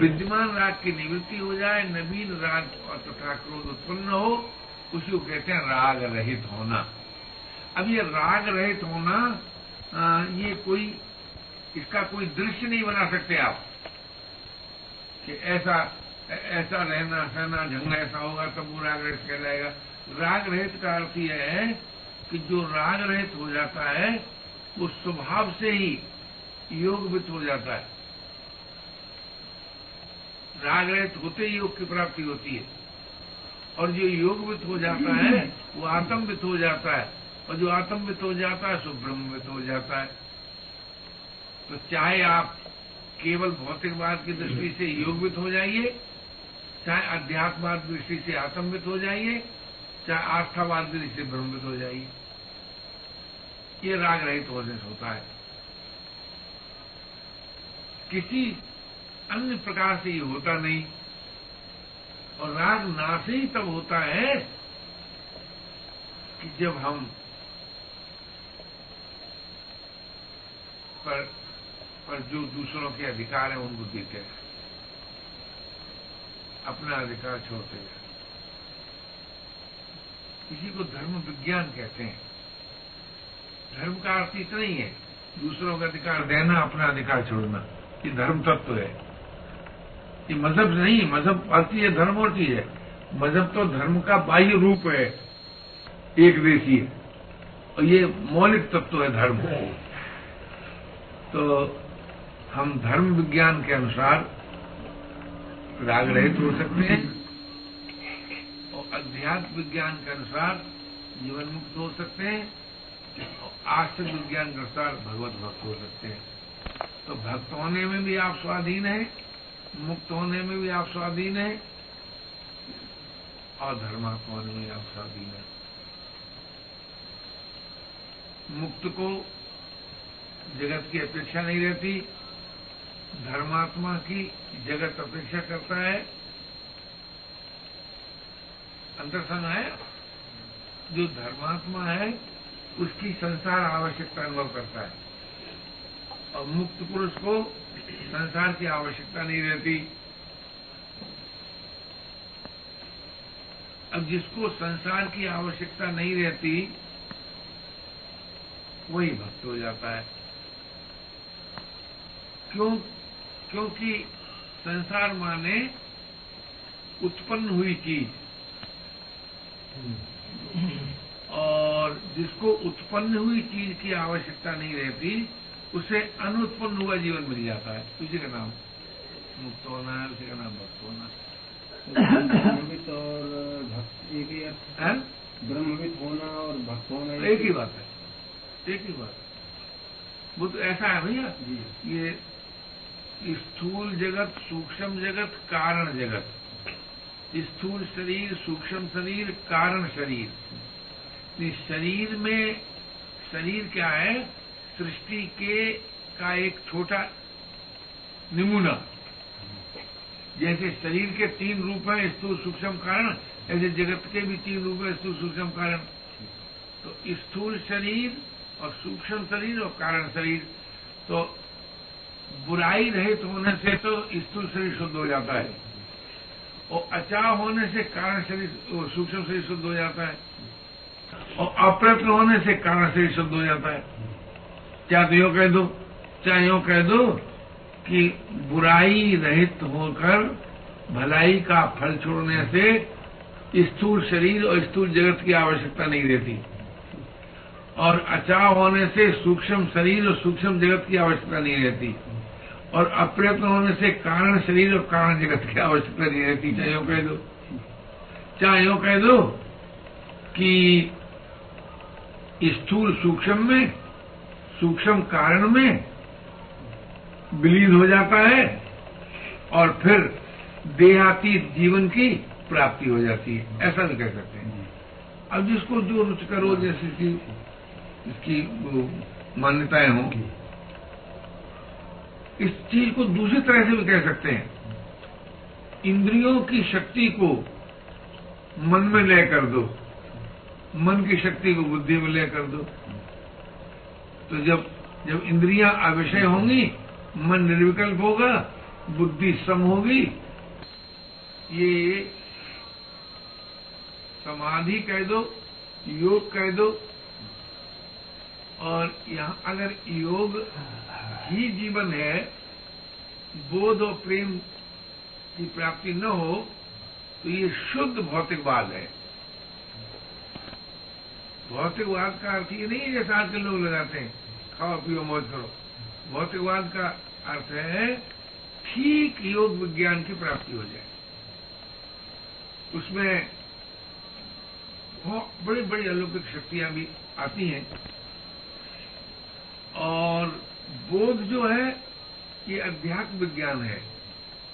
विद्यमान राग की निवृत्ति हो जाए नवीन राग और तथा क्रोध उत्पन्न हो उसी को कहते हैं राग रहित होना। अब ये राग रहित होना आ, ये कोई इसका कोई दृश्य नहीं बना सकते आप। कि ऐसा ऐसा रहना सहना ढंग ऐसा होगा तब वो राग रहित कहलाएगा। राग रहित का अर्थ यह है कि जो राग रहित हो जाता है वो स्वभाव से ही योगवित हो जाता है। राग रहित होते ही योग की प्राप्ति होती है। और जो योगवित हो जाता है, वो आत्मवित हो जाता है। और जो आत्मवित हो जाता है, सो ब्रह्मवित हो जाता है। तो चाहे आप केवल भौतिकवाद की दृष्टि से योगवित हो जाइए, चाहे अध्यात्मवाद दृष्टि से आत्मवित हो जाइए, चाहे आस्थावाद दृष्टि से ब्रह्मवित हो जाइए। ये राग रहित होने से होता है। किसी अन्य प्रकार से ये होता नहीं। और राग नाश ही तब होता है कि जब हम पर पर जो दूसरों के अधिकार हैं उनको देते हैं। अपना अधिकार छोड़ते हैं। इसी को धर्म विज्ञान कहते हैं। धर्म का अर्थ इतना ही है। दूसरों का अधिकार देना, अपना अधिकार छोड़ना, ये धर्म तत्व है। ये मज़हब नहीं, मज़हब अर्थ ये धर्म और चीज़ है। मज़हब तो धर्म का बाह्य रूप है, एक देशीय और ये मौलिक तत्व है धर्म। तो हम धर्म विज्ञान के अनुसार राग रहित हो सकते हैं, और अध्यात्म विज्ञान के अनुसार जीवन मुक्त हो सकते हैं, और आश्रम विज्ञान के अनुसार भगवत भक्त हो सकते हैं। तो भक्त होने में भी आप स्वाधीन हैं। मुक्त होने में भी आप स्वाधीन है और धर्मात्मा में आप स्वाधीन है। मुक्त को जगत की अपेक्षा नहीं रहती, धर्मात्मा की जगत अपेक्षा करता है। अंतर समझ है, जो धर्मात्मा है, उसकी संसार आवश्यकता अनुभव करता है। और मुक्त पुरुष को संसार की आवश्यकता नहीं रहती। अब जिसको संसार की आवश्यकता नहीं रहती, वही भक्त हो जाता है। क्यों, क्योंकि संसार माने उत्पन्न हुई चीज़। और जिसको उत्पन्न हुई चीज़ की आवश्यकता नहीं रहती उसे अनुत्पन्न हुआ जीवन मिल जाता है। उसी का नाम मुक्त होना है उसी का नाम भक्त होना ब्रह्मविद और भक्त एक ही अर्थ है। ब्रह्मविद होना और भक्त होना एक ही बात है। एक ही बात वो तो ऐसा है भैया। ये स्थूल जगत सूक्ष्म जगत कारण जगत। स्थूल शरीर सूक्ष्म शरीर कारण शरीर। इस शरीर में शरीर क्या है? सृष्टि के का एक छोटा नमूना। जैसे शरीर के तीन रूप है, स्थूल सूक्ष्म कारण, ऐसे जगत के भी तीन रूप है, स्थूल सूक्ष्म कारण। तो स्थूल शरीर और सूक्ष्म शरीर और कारण शरीर। तो बुराई रहित होने से तो स्थूल शरीर शुद्ध हो जाता है। और अचाव होने से कारण शरीर सूक्ष्म शरीर शुद्ध हो जाता है। और अप्रयत्न होने से कारण शरीर शुद्ध हो जाता है। क्या तो यो कह दो चाहे यो कह दो कि बुराई रहित होकर भलाई का फल छोड़ने से स्थूल शरीर और स्थूल जगत की आवश्यकता नहीं रहती। और अचाव होने से सूक्ष्म शरीर और सूक्ष्म जगत की आवश्यकता नहीं रहती। और अप्रयत्न होने से कारण शरीर और कारण जगत की आवश्यकता नहीं रहती। चाहे यो कह दो? चाहे यो कह दो कि स्थूल सूक्ष्म में सूक्ष्म कारण में विलीन हो जाता है और फिर देहातीत जीवन की प्राप्ति हो जाती है। ऐसा भी कह सकते हैं। अब जिसको जो रुचिकर हो जैसे कि इसकी मान्यताएँ हों, इस चीज़ को दूसरी तरह से भी कह सकते हैं। इंद्रियों की शक्ति को मन में लय कर दो। मन की शक्ति को बुद्धि में लय कर दो। तो जब जब इंद्रियाँ अविषय होंगी, मन निर्विकल्प होगा, बुद्धि सम होगी, ये समाधि कह दो, योग कह दो, और यहाँ अगर योग ही जीवन है, बोध और प्रेम की प्राप्ति न हो तो ये शुद्ध भौतिकवाद है। भौतिकवाद का अर्थ ये नहीं है जैसा आजकल लोग लगाते हैं, खाओ, पियो, मौज करो। भौतिकवाद का अर्थ है, ठीक योग विज्ञान की प्राप्ति हो जाए। उसमें बड़ी बड़ी अलौकिक शक्तियाँ भी आती हैं। और बोध जो है, ये अध्यात्म विज्ञान है,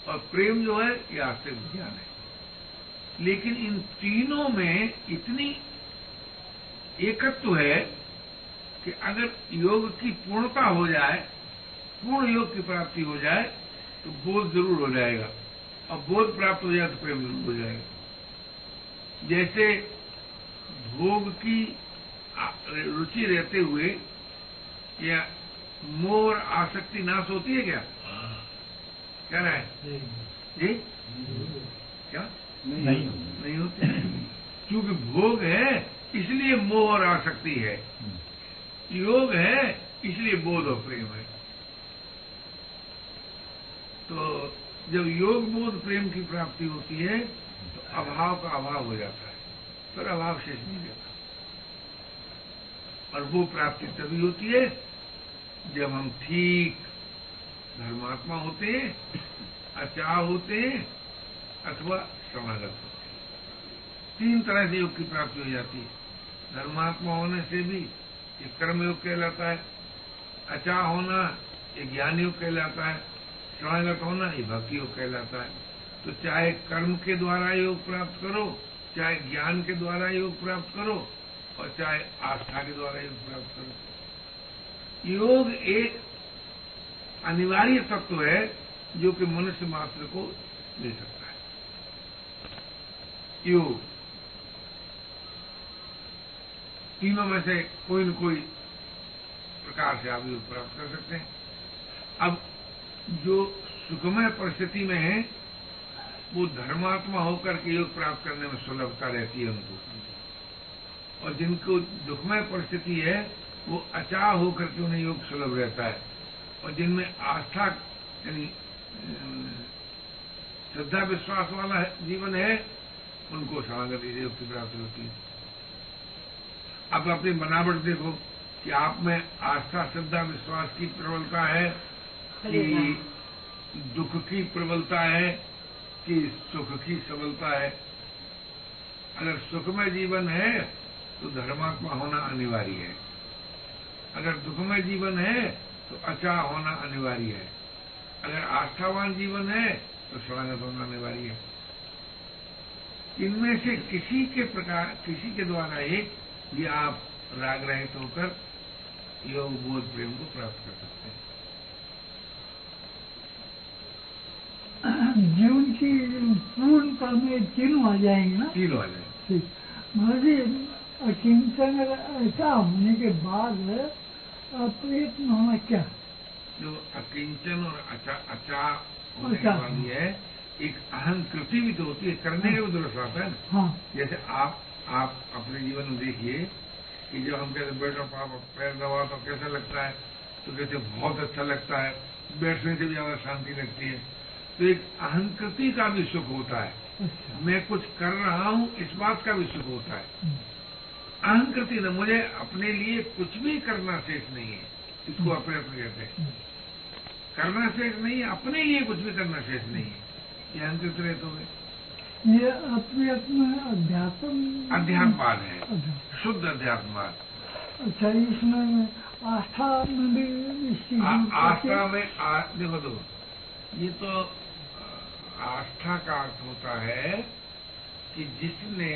और प्रेम जो है, ये आस्तिक विज्ञान है। लेकिन इन तीनों में इतनी एकत्व है कि अगर योग की पूर्णता हो जाए पूर्ण योग की प्राप्ति हो जाए तो बोध ज़रूर हो जाएगा। और बोध प्राप्त हो जाए तो प्रेम ज़रूर हो जाएगा। जैसे भोग की रुचि रहते हुए या मोह और आसक्ति नाश होती है क्या? क्या रहा है जी क्या? नहीं। नहीं होती। क्योंकि भोग है इसलिए मोह और आसक्ति है। योग है इसलिए बोध और प्रेम है। तो जब योग बोध प्रेम की प्राप्ति होती है तो अभाव का अभाव हो जाता है पर अभाव शेष नहीं रहता। और वो प्राप्ति तभी होती है जब हम ठीक धर्मात्मा होते हैं अचाह होते हैं अथवा समागत होते हैं। तीन तरह से योग की प्राप्ति हो जाती है। धर्मात्मा होने से भी ये कर्मयोग कहलाता है। अचा होना, ये ज्ञान योग कहलाता है। समागत होना, ये भक्ति योग कहलाता है। तो चाहे कर्म के द्वारा योग प्राप्त करो, चाहे ज्ञान के द्वारा योग प्राप्त करो, और चाहे आस्था के द्वारा योग प्राप्त करो। योग एक अनिवार्य तत्व है जो कि मनुष्य मात्र को मिल सकता है। योग तीनों में से कोई न कोई प्रकार से आप योग प्राप्त कर सकते हैं। अब जो सुखमय परिस्थिति में है, वो धर्मात्मा होकर के योग प्राप्त करने में सुलभता रहती है उनको। और जिनको दुखमय परिस्थिति है, वो अचाह होकर के उन्हें योग सुलभ रहता है। और जिनमें आस्था, यानी श्रद्धा विश्वास वाला जीवन है, उनको समागति योग की प्राप्ति होती है। अब अपनी बनावट देखो कि आप में आस्था श्रद्धा विश्वास की प्रबलता है कि दुख की प्रबलता है कि सुख की सबलता है। अगर सुखमय जीवन है तो धर्मात्मा होना अनिवार्य है। अगर दुखमय जीवन है तो अचाह होना अनिवार्य है। अगर आस्थावान जीवन है तो शरणागत होना अनिवार्य है। इनमें से किसी के प्रकार किसी के द्वारा एक भी आप राग रहित होकर योग बोध प्रेम को प्राप्त कर सकते हैं। जीवन की पूर्ण पूर्णता में तीनों आ जाएँगे ना? तीनों आ जाएँगे। ठीक महाराज अचिंतन ऐसा होने के बाद प्रयत्न होना क्या? जो अकिंचन और अचा अचा होने। वाली है एक अहंकृति भी तो होती है करने के भी दुरुस्त आता है ना। हाँ। जैसे आप आप अपने जीवन में देखिए कि जब हम कहते बैठो पाप पैर दबाओ तो कैसा लगता है? तो कहते बहुत अच्छा लगता है। बैठने से भी ज़्यादा शांति लगती है। तो एक अहंकृति का भी सुख होता है। अच्छा। मैं कुछ कर रहा हूँ इस बात का भी सुख होता है। हम्म, अहंकृति न मुझे अपने लिए कुछ भी करना शेष नहीं है। इसको अपने अपने कहते हैं। हम्म, करना शेष नहीं है अपने लिए कुछ भी करना शेष नहीं है। ये अहंकृत रहे तो है ये अपने अपने अध्यात्म अध्यात्मवाद है। शुद्ध अध्यात्मवाद। अच्छा इसमें आस्था में भी इस चीज़ आ- में आस्था में आ, देखो तो ये तो आस्था का अर्थ होता है कि जिसने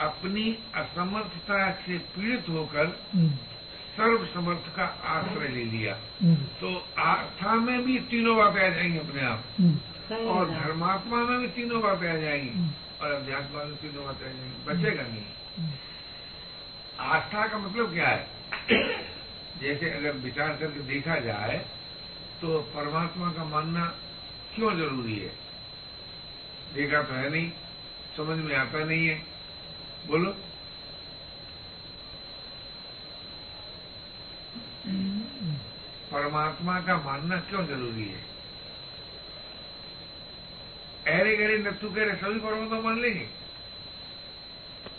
अपनी असमर्थता से पीड़ित होकर हम्म, सर्व समर्थ का आश्रय ले लिया। हम्म, तो आस्था में भी तीनों बातें आ जाएँगी अपने आप। हम्म, और धर्मात्मा में भी तीनों बातें आ जाएँगी हम्म, और अध्यात्मा में तीनों बातें आ जाएँगी। बचेगा नहीं। हम्म, आस्था का मतलब क्या है? जैसे अगर विचार करके देखा जाए तो परमात्मा का मानना क्यों ज़रूरी है? देखा तो है नहीं समझ में आता नहीं है। बोलो। परमात्मा का मानना क्यों ज़रूरी है? अरे गहरे नत्थु रहे सभी परमात्मा मान लेंगे।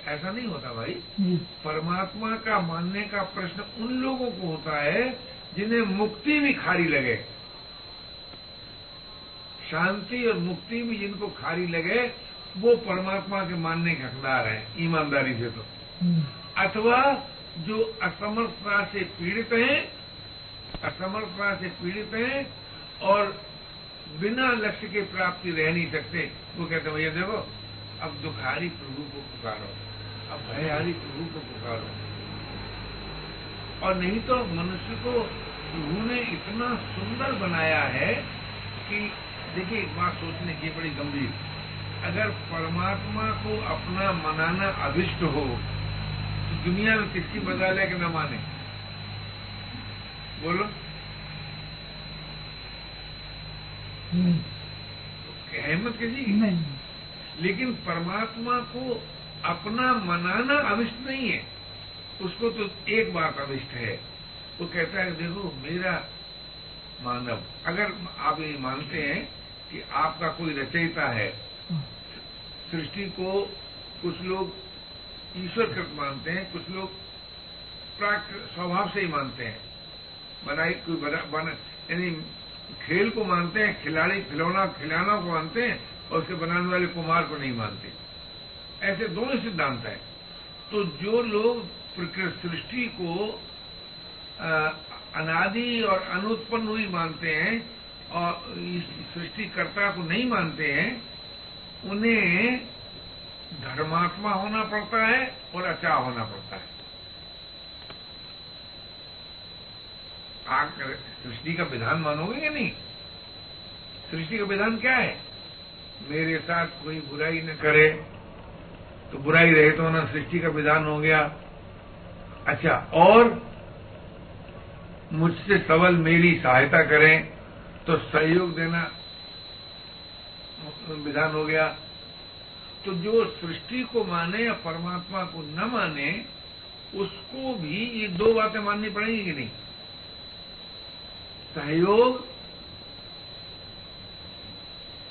ऐसा नहीं होता भाई। हम्म, परमात्मा का मानने का प्रश्न उन लोगों को होता है जिन्हें मुक्ति भी खारी लगे। शांति और मुक्ति भी जिनको खारी लगे वो परमात्मा के मानने के हकदार हैं ईमानदारी से तो। हम्म, अथवा जो असमर्थता से पीड़ित हैं असमर्थता से पीड़ित हैं और बिना लक्ष्य के प्राप्ति रह नहीं सकते। वो कहते भैया देखो, अब दुखारी प्रभु को पुकारो, अब भयहारी प्रभु को पुकारो। और नहीं तो मनुष्य को प्रभु ने इतना सुंदर बनाया है कि, देखिए, एक बात सोचने की बड़ी गंभीर। अगर परमात्मा को अपना मनाना अभिष्ट हो तो दुनिया में किसकी बदल है कि न माने? बोलो। हम्म, हिम्मत किसी? की नहीं। लेकिन परमात्मा को अपना मनाना अविष्ट नहीं है। उसको तो एक बात अविष्ट है। वो कहता है देखो मेरा मानव अगर आप ये मानते हैं कि आपका कोई रचयिता है सृष्टि को कुछ लोग ईश्वर कृत मानते हैं कुछ लोग प्राकृत स्वभाव से ही मानते हैं। बनाई कोई बना यानी खेल को मानते हैं, खिलाड़ी खिलौना खिलौना को मानते हैं, और उसके बनाने वाले कुमार को नहीं मानते। ऐसे दोनों सिद्धांत हैं। तो जो लोग प्रकृति सृष्टि को अनादि और अनुत्पन्न हुई मानते हैं, और इस सृष्टिकर्ता को नहीं मानते हैं, उन्हें धर्मात्मा होना पड़ता है और अचा होना पड़ता है। सृष्टि का विधान मानोगे या नहीं? सृष्टि का विधान क्या है? मेरे साथ कोई बुराई न करे तो बुराई रहे तो ना सृष्टि का विधान हो गया। अच्छा और मुझसे सवल मेरी सहायता करें तो सहयोग देना विधान हो गया। तो जो सृष्टि को माने या परमात्मा को न माने, उसको भी ये दो बातें माननी पड़ेंगी कि नहीं? सहयोग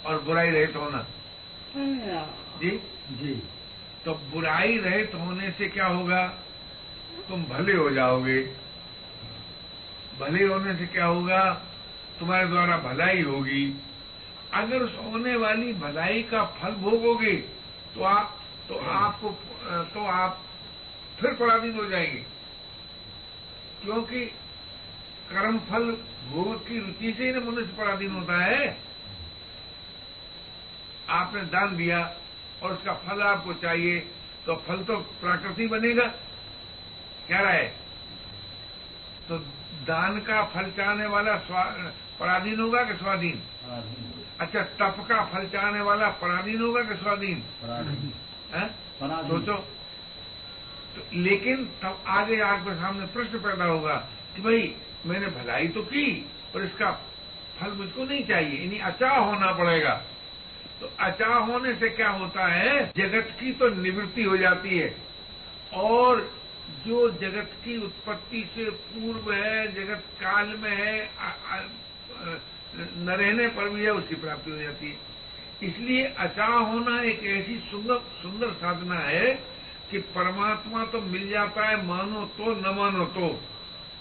और बुराई रहित होना। जी? जी। तो बुराई रहित होने से क्या होगा? तुम भले हो जाओगे। भले होने से क्या होगा? तुम्हारे द्वारा भलाई होगी। अगर उस होने वाली भलाई का फल भोगोगे तो आप तो आपको तो आप फिर पराधीन हो जाएँगे। क्योंकि कर्म फल भोग की रुचि से ही ना मनुष्य पराधीन होता है। आपने दान दिया और उसका फल आपको चाहिए तो फल तो प्राकृति बनेगा। क्या रहा है तो दान का फल चाहने वाला पराधीन होगा कि स्वाधीन? अच्छा तप का फल चाहने वाला पराधीन होगा कि स्वाधीन? सोचो। तो लेकिन तब आगे आपके सामने प्रश्न पैदा होगा कि भाई मैंने भलाई तो की और इसका फल मुझको नहीं चाहिए। यानी अचा होना पड़ेगा। तो अचा होने से क्या होता है? जगत की तो निवृत्ति हो जाती है। और जो जगत की उत्पत्ति से पूर्व है, जगत काल में है न रहने पर भी है, उसकी प्राप्ति हो जाती है। इसलिए अचा होना एक ऐसी सुंदर सुंदर साधना है कि परमात्मा तो मिल जाता है, मानो तो न मानो तो।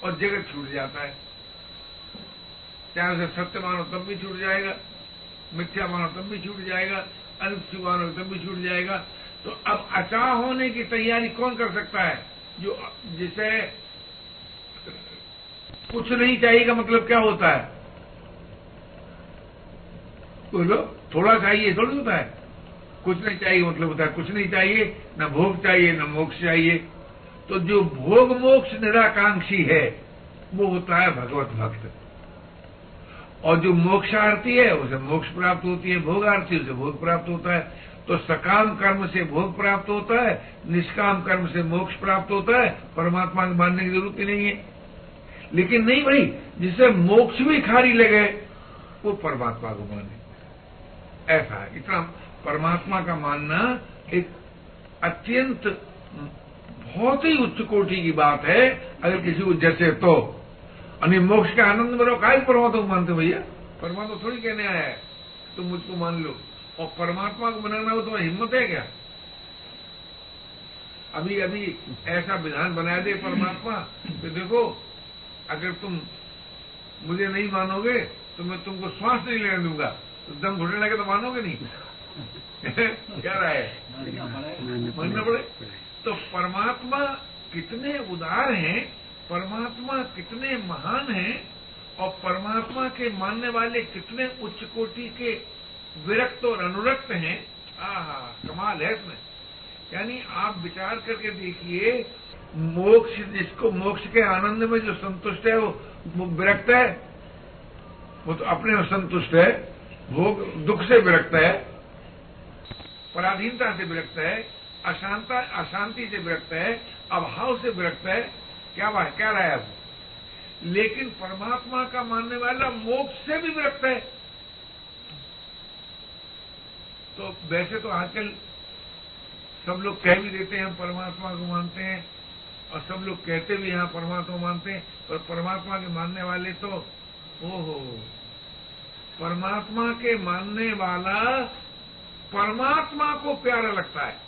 और जगत छूट जाता है। चाहे उसे सत्य मानो तब भी छूट जाएगा, मिथ्या मानो तब भी छूट जाएगा अनित्य मानो तब भी छूट जाएगा। तो अब अचा होने की तैयारी कौन कर सकता है? जो जिसे कुछ नहीं चाहिए का मतलब क्या होता है? बोलो, थोड़ा चाहिए, थोड़ी होता है। कुछ नहीं चाहिए मतलब होता है, कुछ नहीं चाहिए, न भोग चाहिए, न मोक्ष चाहिए। तो जो भोग मोक्ष निराकांक्षी है, वो होता है भगवत भक्त। और जो मोक्षार्थी है, उसे मोक्ष प्राप्त होती है, भोगार्थी उसे भोग प्राप्त होता है। तो सकाम कर्म से भोग प्राप्त होता है, निष्काम कर्म से मोक्ष प्राप्त होता है, परमात्मा को मानने की ज़रूरत ही नहीं है। लेकिन नहीं भाई, जिसे मोक्ष भी खारी लगे, वो परमात्मा को माने। ऐसा है। इतना परमात्मा का मानना एक अत्यंत बहुत ही उच्च कोटि की बात है अगर किसी को जैसे तो। अनि मोक्ष का आनंद में काय परमात्मा को मानते भैया? परमात्मा थोड़ी कहने आया है तुम मुझको मान लो। और परमात्मा को मनाना हो तो हिम्मत है क्या? अभी अभी ऐसा विधान बना दे परमात्मा तो देखो अगर तुम मुझे नहीं मानोगे तो मैं तुमको श्वास नहीं लेने दूँगा। तो दम घुटने लगे तो मानोगे नहीं? क्या रहा है? मानना पड़े? तो परमात्मा कितने उदार हैं, परमात्मा कितने महान हैं, और परमात्मा के मानने वाले कितने उच्च कोटि के विरक्त और अनुरक्त हैं। आहा, कमाल है इसमें। यानी आप विचार करके देखिए, मोक्ष, जिसको मोक्ष के आनंद में जो संतुष्ट है, वो विरक्त है। वो तो अपने में संतुष्ट है, भोग, दुख से विरक्त है, पराधीनता से विरक्त है अशांता, अशांति से विरक्त है, अभाव से विरक्त है। क्या बात, क्या रहा है अब लेकिन परमात्मा का मानने वाला मोक्ष से भी विरक्त है। तो वैसे तो आजकल सब लोग कह भी देते हैं, हम परमात्मा को मानते हैं, और सब लोग कहते भी यहाँ परमात्मा मानते हैं, पर परमात्मा के मानने वाले तो ओ हो परमात्मा के मानने वाला परमात्मा को प्यारा लगता है।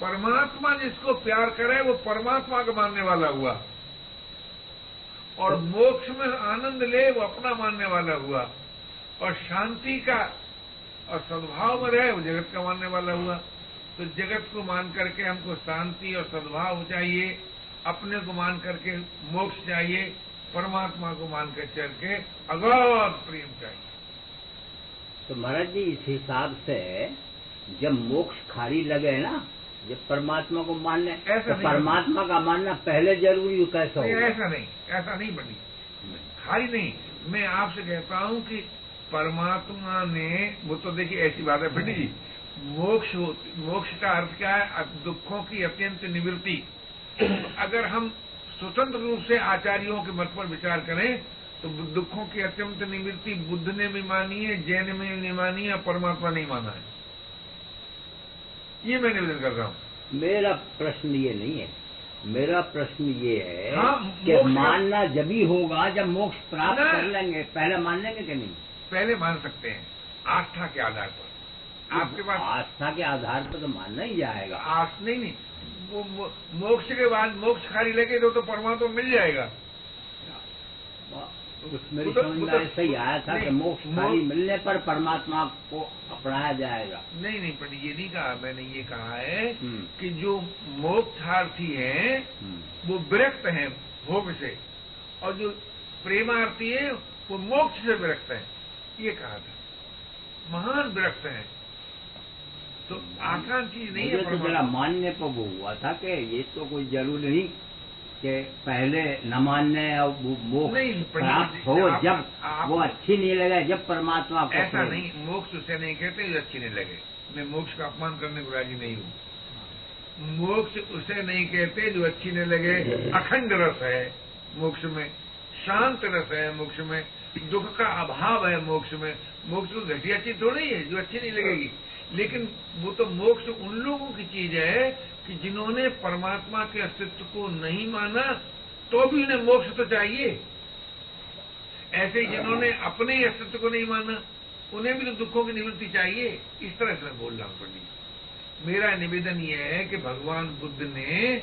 परमात्मा जिसको प्यार करे, वो परमात्मा का मानने वाला हुआ। और मोक्ष में आनंद ले, वो अपना मानने वाला हुआ। और शांति का और सद्भाव में रहे, वो जगत का मानने वाला हुआ। तो जगत को मान करके हमको शांति और सद्भाव चाहिए, अपने को मान करके मोक्ष चाहिए, परमात्मा को मान कर चल के अगौर प्रेम चाहिए। तो महाराज जी, इस हिसाब से जब मोक्ष खाली लगे ना जब परमात्मा को मानने ऐसा तो परमात्मा का मानना पहले ज़रूरी हो कैसा नहीं, हो ऐसा नहीं ऐसा नहीं बनी। खाली नहीं मैं आपसे कहता हूँ कि परमात्मा ने वो तो देखिए ऐसी बात है बेटी जी मोक्ष मोक्ष का अर्थ क्या है? दुखों की अत्यंत निवृत्ति। अगर हम स्वतंत्र रूप से आचार्यों के मत पर विचार करें तो दुखों की अत्यंत निवृत्ति बुद्ध ने भी मानी है जैन में नहीं मानी है परमात्मा नहीं माना है। ये मैं निवेदन कर रहा हूँ। मेरा प्रश्न ये नहीं है। मेरा प्रश्न ये है हाँ, कि मानना जब ही होगा जब मोक्ष प्राप्त कर लेंगे पहले मान लेंगे कि नहीं? पहले मान सकते हैं आस्था के आधार पर। आपके पास आस्था के आधार पर तो मानना ही जाएगा। आस नहीं नहीं वो मोक्ष के बाद मोक्ष खाली लगे तो, तो परमात्मा मिल जाएगा। उस मेरी वो तो- समझ वो में तो- ऐसा ही आया था कि मोक्ष खाली मिलने पर परमात्मा को अपनाया जाएगा। नहीं नहीं पंडित ये नहीं कहा मैंने ये कहा है हम्म। कि जो मोक्षार्थी हैं हम्म। वो विरक्त है भोग से और जो प्रेमार्थी है वो मोक्ष से विरक्त है। ये कहा था। महान विरक्त है। तो आसान चीज़ नहीं है तो जरा मानने पर वो हुआ था कि ये तो कोई ज़रूरी नहीं। कि पहले न मानने और वो मोक्ष प्राप्त हो जब वो अच्छी नहीं लगे जब परमात्मा को ऐसा तो- नहीं मोक्ष उसे नहीं कहते जो अच्छी नहीं लगे। मैं मोक्ष का अपमान करने को राज़ी नहीं हूँ। मोक्ष उसे नहीं कहते जो अच्छी नहीं लगे अखंड रस है मोक्ष में शांत रस है मोक्ष में दुख का अभाव है मोक्ष में। मोक्ष को घटिया चीज़ थोड़ी है जो अच्छी नहीं लगेगी। लेकिन वो तो मोक्ष उन लोगों की चीज़ है कि जिन्होंने परमात्मा के अस्तित्व को नहीं माना तो भी उन्हें मोक्ष तो चाहिए। ऐसे जिन्होंने अपने अस्तित्व को नहीं माना, उन्हें भी तो दुखों की निवृत्ति चाहिए। इस तरह से बोल रहा हूँ, पंडित मेरा निवेदन यह है कि भगवान बुद्ध ने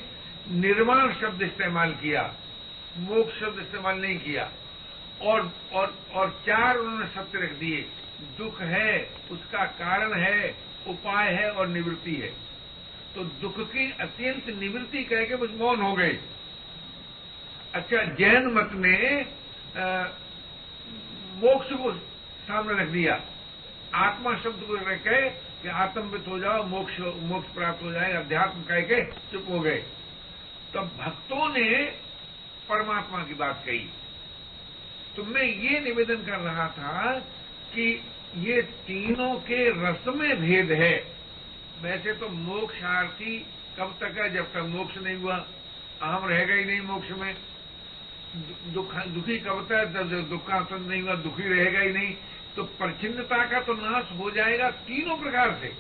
निर्माण शब्द इस्तेमाल किया, मोक्ष शब्द इस्तेमाल नहीं किया, और और और चार उन्होंने सत्य रख दिए। दुख है, उसका कारण है, उपाय है और निवृत्ति है। तो दुख की अत्यंत निवृत्ति कह के बस मौन हो गए। अच्छा जैन मत ने मोक्ष को सामने रख दिया। आत्मा शब्द को रख के कि आत्मवित हो जाओ, मोक्ष मोक्ष प्राप्त हो जाए, अध्यात्म कह के चुप हो गए। तब भक्तों ने परमात्मा की बात कही। तो मैं ये निवेदन कर रहा था कि ये तीनों के रस में भेद है। वैसे तो मोक्षार्थी कब तक है जब तक मोक्ष नहीं हुआ? आम रहेगा ही नहीं मोक्ष में। दुख कब तक जब जब दुख का अंत नहीं हुआ, दुखी रहेगा ही नहीं तो प्रचिन्नता का तो नाश हो जाएगा तीनों प्रकार से।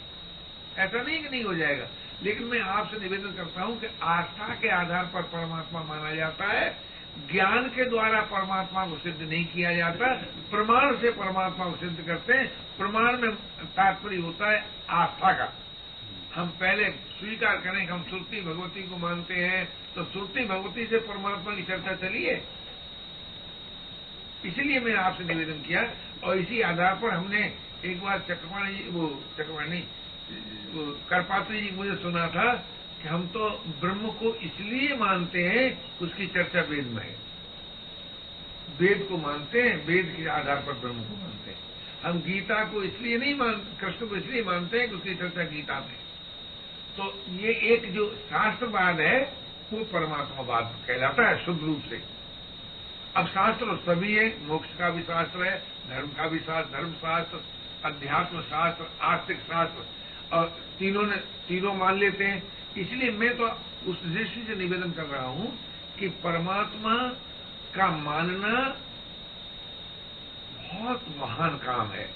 ऐसा नहीं कि नहीं हो जाएगा। लेकिन मैं आपसे निवेदन करता हूँ कि आस्था के आधार पर परमात्मा माना जाता है। ज्ञान के द्वारा परमात्मा को सिद्ध नहीं किया जाता। प्रमाण से परमात्मा को सिद्ध करते हैं। प्रमाण में तात्पर्य होता है आस्था का। हम पहले स्वीकार करें कि हम सुरती भगवती को मानते हैं तो सुरती भगवती से परमात्मा की चर्चा चली है। इसलिए मैंने आपसे निवेदन किया, और इसी आधार पर हमने एक बार चक्रवाणी वो चक्रवाणी, वो करपात्री जी मुझे सुना था कि हम तो ब्रह्म को इसलिए मानते हैं उसकी चर्चा वेद में है। वेद को मानते हैं, वेद के आधार पर ब्रह्म को मानते हैं। हम गीता को इसलिए नहीं मान, कृष्ण को इसलिए मानते हैं कि उसकी चर्चा गीता में है। तो ये एक जो शास्त्रवाद है, वो परमात्मावाद कहलाता है, शुद्ध रूप से। अब शास्त्र सभी है, मोक्ष का भी शास्त्र है, धर्म का भी शास्त्र, धर्म शास्त्र, अध्यात्म शास्त्र आर्थिक शास्त्र। और तीनों ने, तीनों मान लेते हैं। इसलिए मैं तो उस दृष्टि से निवेदन कर रहा हूँ कि परमात्मा का मानना बहुत महान काम है।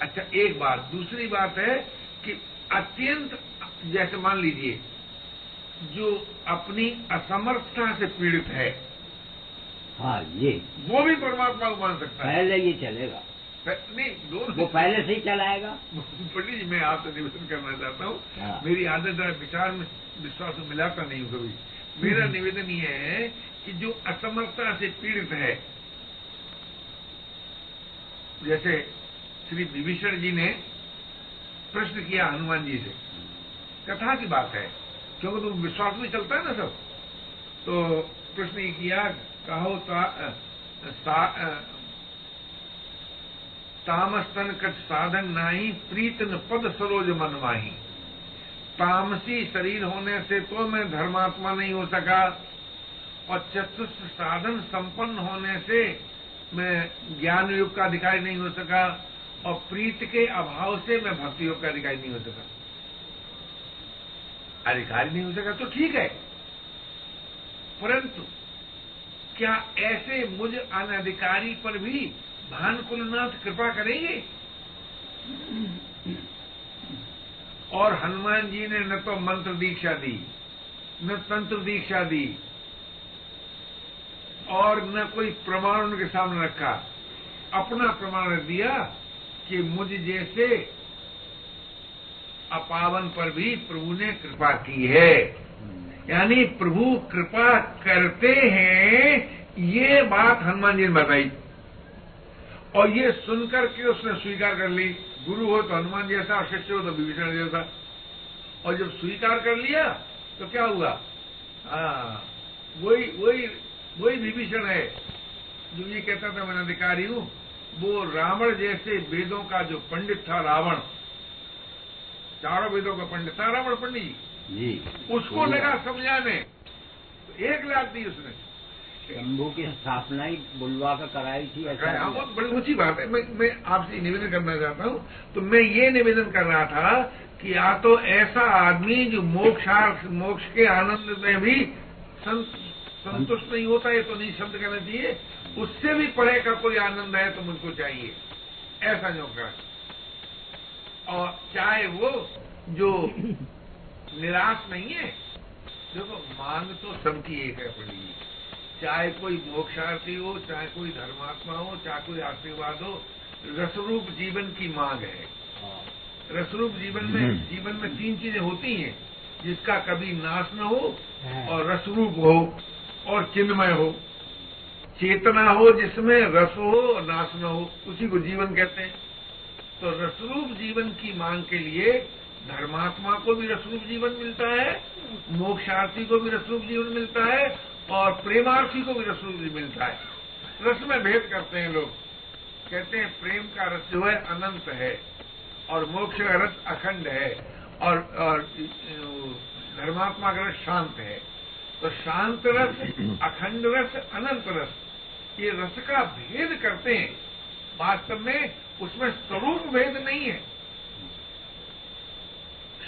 अच्छा एक बात, दूसरी बात है कि अत्यंत जैसे मान लीजिए जो अपनी असमर्थता से पीड़ित है हाँ ये। वो भी परमात्मा को मान सकता है। पहले ये चलेगा। नहीं वो पहले से ही चलाएगा। पंडित जी मैं आपसे निवेदन करना चाहता हूँ। हाँ। मेरी आदत है विचार में विश्वास में मिलाता नहीं हूँ कभी। मेरा निवेदन ये है कि जो असमर्थता से पीड़ित है जैसे श्री विभीषण जी ने प्रश्न किया हनुमान जी से कथा की बात है। क्योंकि तुम विश्वास में चलता है ना सब। तो प्रश्न ये किया कहो ता, तामस्तन कट साधन नाही प्रीतन पद सरोज मन माही। तामसी शरीर होने से तो मैं धर्मात्मा नहीं हो सका। और चतुष्ट साधन संपन्न होने से मैं ज्ञान युग का अधिकारी नहीं हो सका। और प्रीत के अभाव से मैं भक्ति योग का अधिकारी नहीं हो सका। अधिकारी नहीं हो सका तो ठीक है। परंतु, क्या ऐसे मुझ अनधिकारी पर भी भानुकुलनाथ कृपा करेंगे? और हनुमान जी ने न तो मंत्र दीक्षा दी, न तंत्र दीक्षा दी, और न कोई प्रमाण उनके सामने रखा। अपना प्रमाण दिया कि मुझ जैसे अपावन पर भी प्रभु ने कृपा की है। यानी प्रभु कृपा करते हैं, ये बात हनुमान जी ने बताई। और ये सुनकर के उसने स्वीकार कर ली। गुरु हो तो हनुमान जैसा और शिष्य हो तो विभीषण जैसा। और जब स्वीकार कर लिया तो क्या हुआ? हाँ वही वही वही विभीषण है। जो ये कहता था, मैं अधिकारी हूँ, वो रावण जैसे वेदों का जो पंडित था रावण चारों वेदों का पंडित था रावण पंडित जी। उसको लगा समझाने। तो एक लाख दी उसने। शंभू की स्थापना ही बुलवा कर कराई थी ऐसा हाँ, बहुत बड़ी ऊँची बात है। मैं मैं आपसे निवेदन करना चाहता हूँ। तो मैं ये निवेदन कर रहा था कि या तो ऐसा आदमी जो मोक्षार्थ मोक्ष के आनंद में भी संतुष्ट नहीं होता है तो नहीं शब्द कहना चाहिए। उससे भी पढ़े का कोई आनंद है तो मुझको चाहिए। ऐसा जो कर और चाहे वो जो निराश नहीं है देखो मांग तो सबकी एक है पड़ी चाहे कोई मोक्षार्थी हो चाहे कोई धर्मात्मा हो चाहे कोई आशीर्वाद हो रसरूप जीवन की मांग है हाँ, रसरूप जीवन में हम्म। जीवन में तीन चीज़ें होती हैं जिसका कभी नाश न हो हाँ। और रसरूप हो और चिन्मय हो चेतना हो जिसमें रस हो और नाश न हो उसी को जीवन कहते हैं तो रसरूप जीवन की मांग के लिए धर्मात्मा को भी रसरूप जीवन मिलता है, मोक्षार्थी को भी रसरूप जीवन मिलता है, और प्रेमार्थी को भी रसरूप जीवन मिलता है। रस में भेद करते हैं लोग। कहते हैं, प्रेम का रस जो है अनंत है, और मोक्ष का रस अखंड है, और और, धर्मात्मा का रस शांत है। तो शांत रस, अखंड रस, अनंत रस, ये रस का भेद करते हैं। वास्तव में उसमें स्वरूप भेद नहीं है।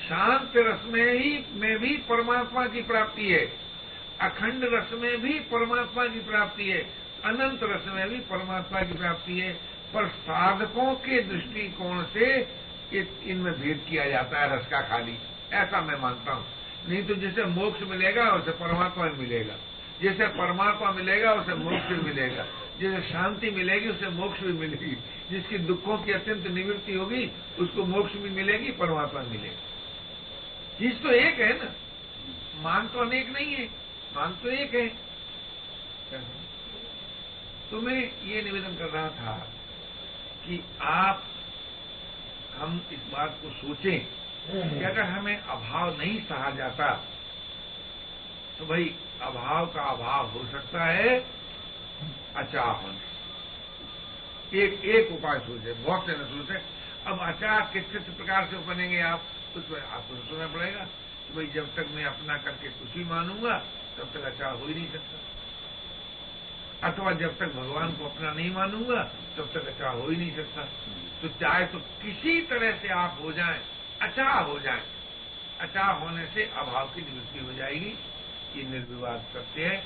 शांत रस में ही, में भी परमात्मा की प्राप्ति है। अखंड रस में भी परमात्मा की प्राप्ति है। अनंत रस में भी परमात्मा की प्राप्ति है। पर साधकों के दृष्टिकोण से इनमें भेद किया जाता है रस का खाली। ऐसा मैं मानता हूँ। नहीं तो जिसे मोक्ष मिलेगा, उसे परमात्मा मिलेगा। जैसे परमात्मा मिलेगा, उसे मोक्ष भी मिलेगा। जैसे शांति मिलेगी, उसे मोक्ष भी मिलेगी। जिसकी दुखों की अत्यंत निवृत्ति होगी, उसको मोक्ष भी मिलेगी, परमात्मा मिलेगा। चीज़ तो एक है ना। मान तो अनेक नहीं है मान तो एक है। तो मैं ये निवेदन कर रहा था कि आप हम इस बात को सोचें कि अगर हमें अभाव नहीं सहा जाता तो भाई अभाव का अभाव हो सकता है। अचार होने एक एक उपाय सोचे, बहुत से न सोचे। अब अचार किस किस प्रकार से बनेंगे आप, उसमें आपको सोचना पड़ेगा कि भाई जब तक मैं अपना करके कुछ ही मानूँगा, तब तक अचार हो ही नहीं सकता। अथवा जब तक भगवान को अपना नहीं मानूँगा, तब तक अचाह हो ही नहीं सकता। तो चाहे तो किसी तरह से आप हो जाएँ, अचार हो जाए। अचार होने से अभाव की निवृत्ति हो जाएगी। ये निर्विवाद करते है।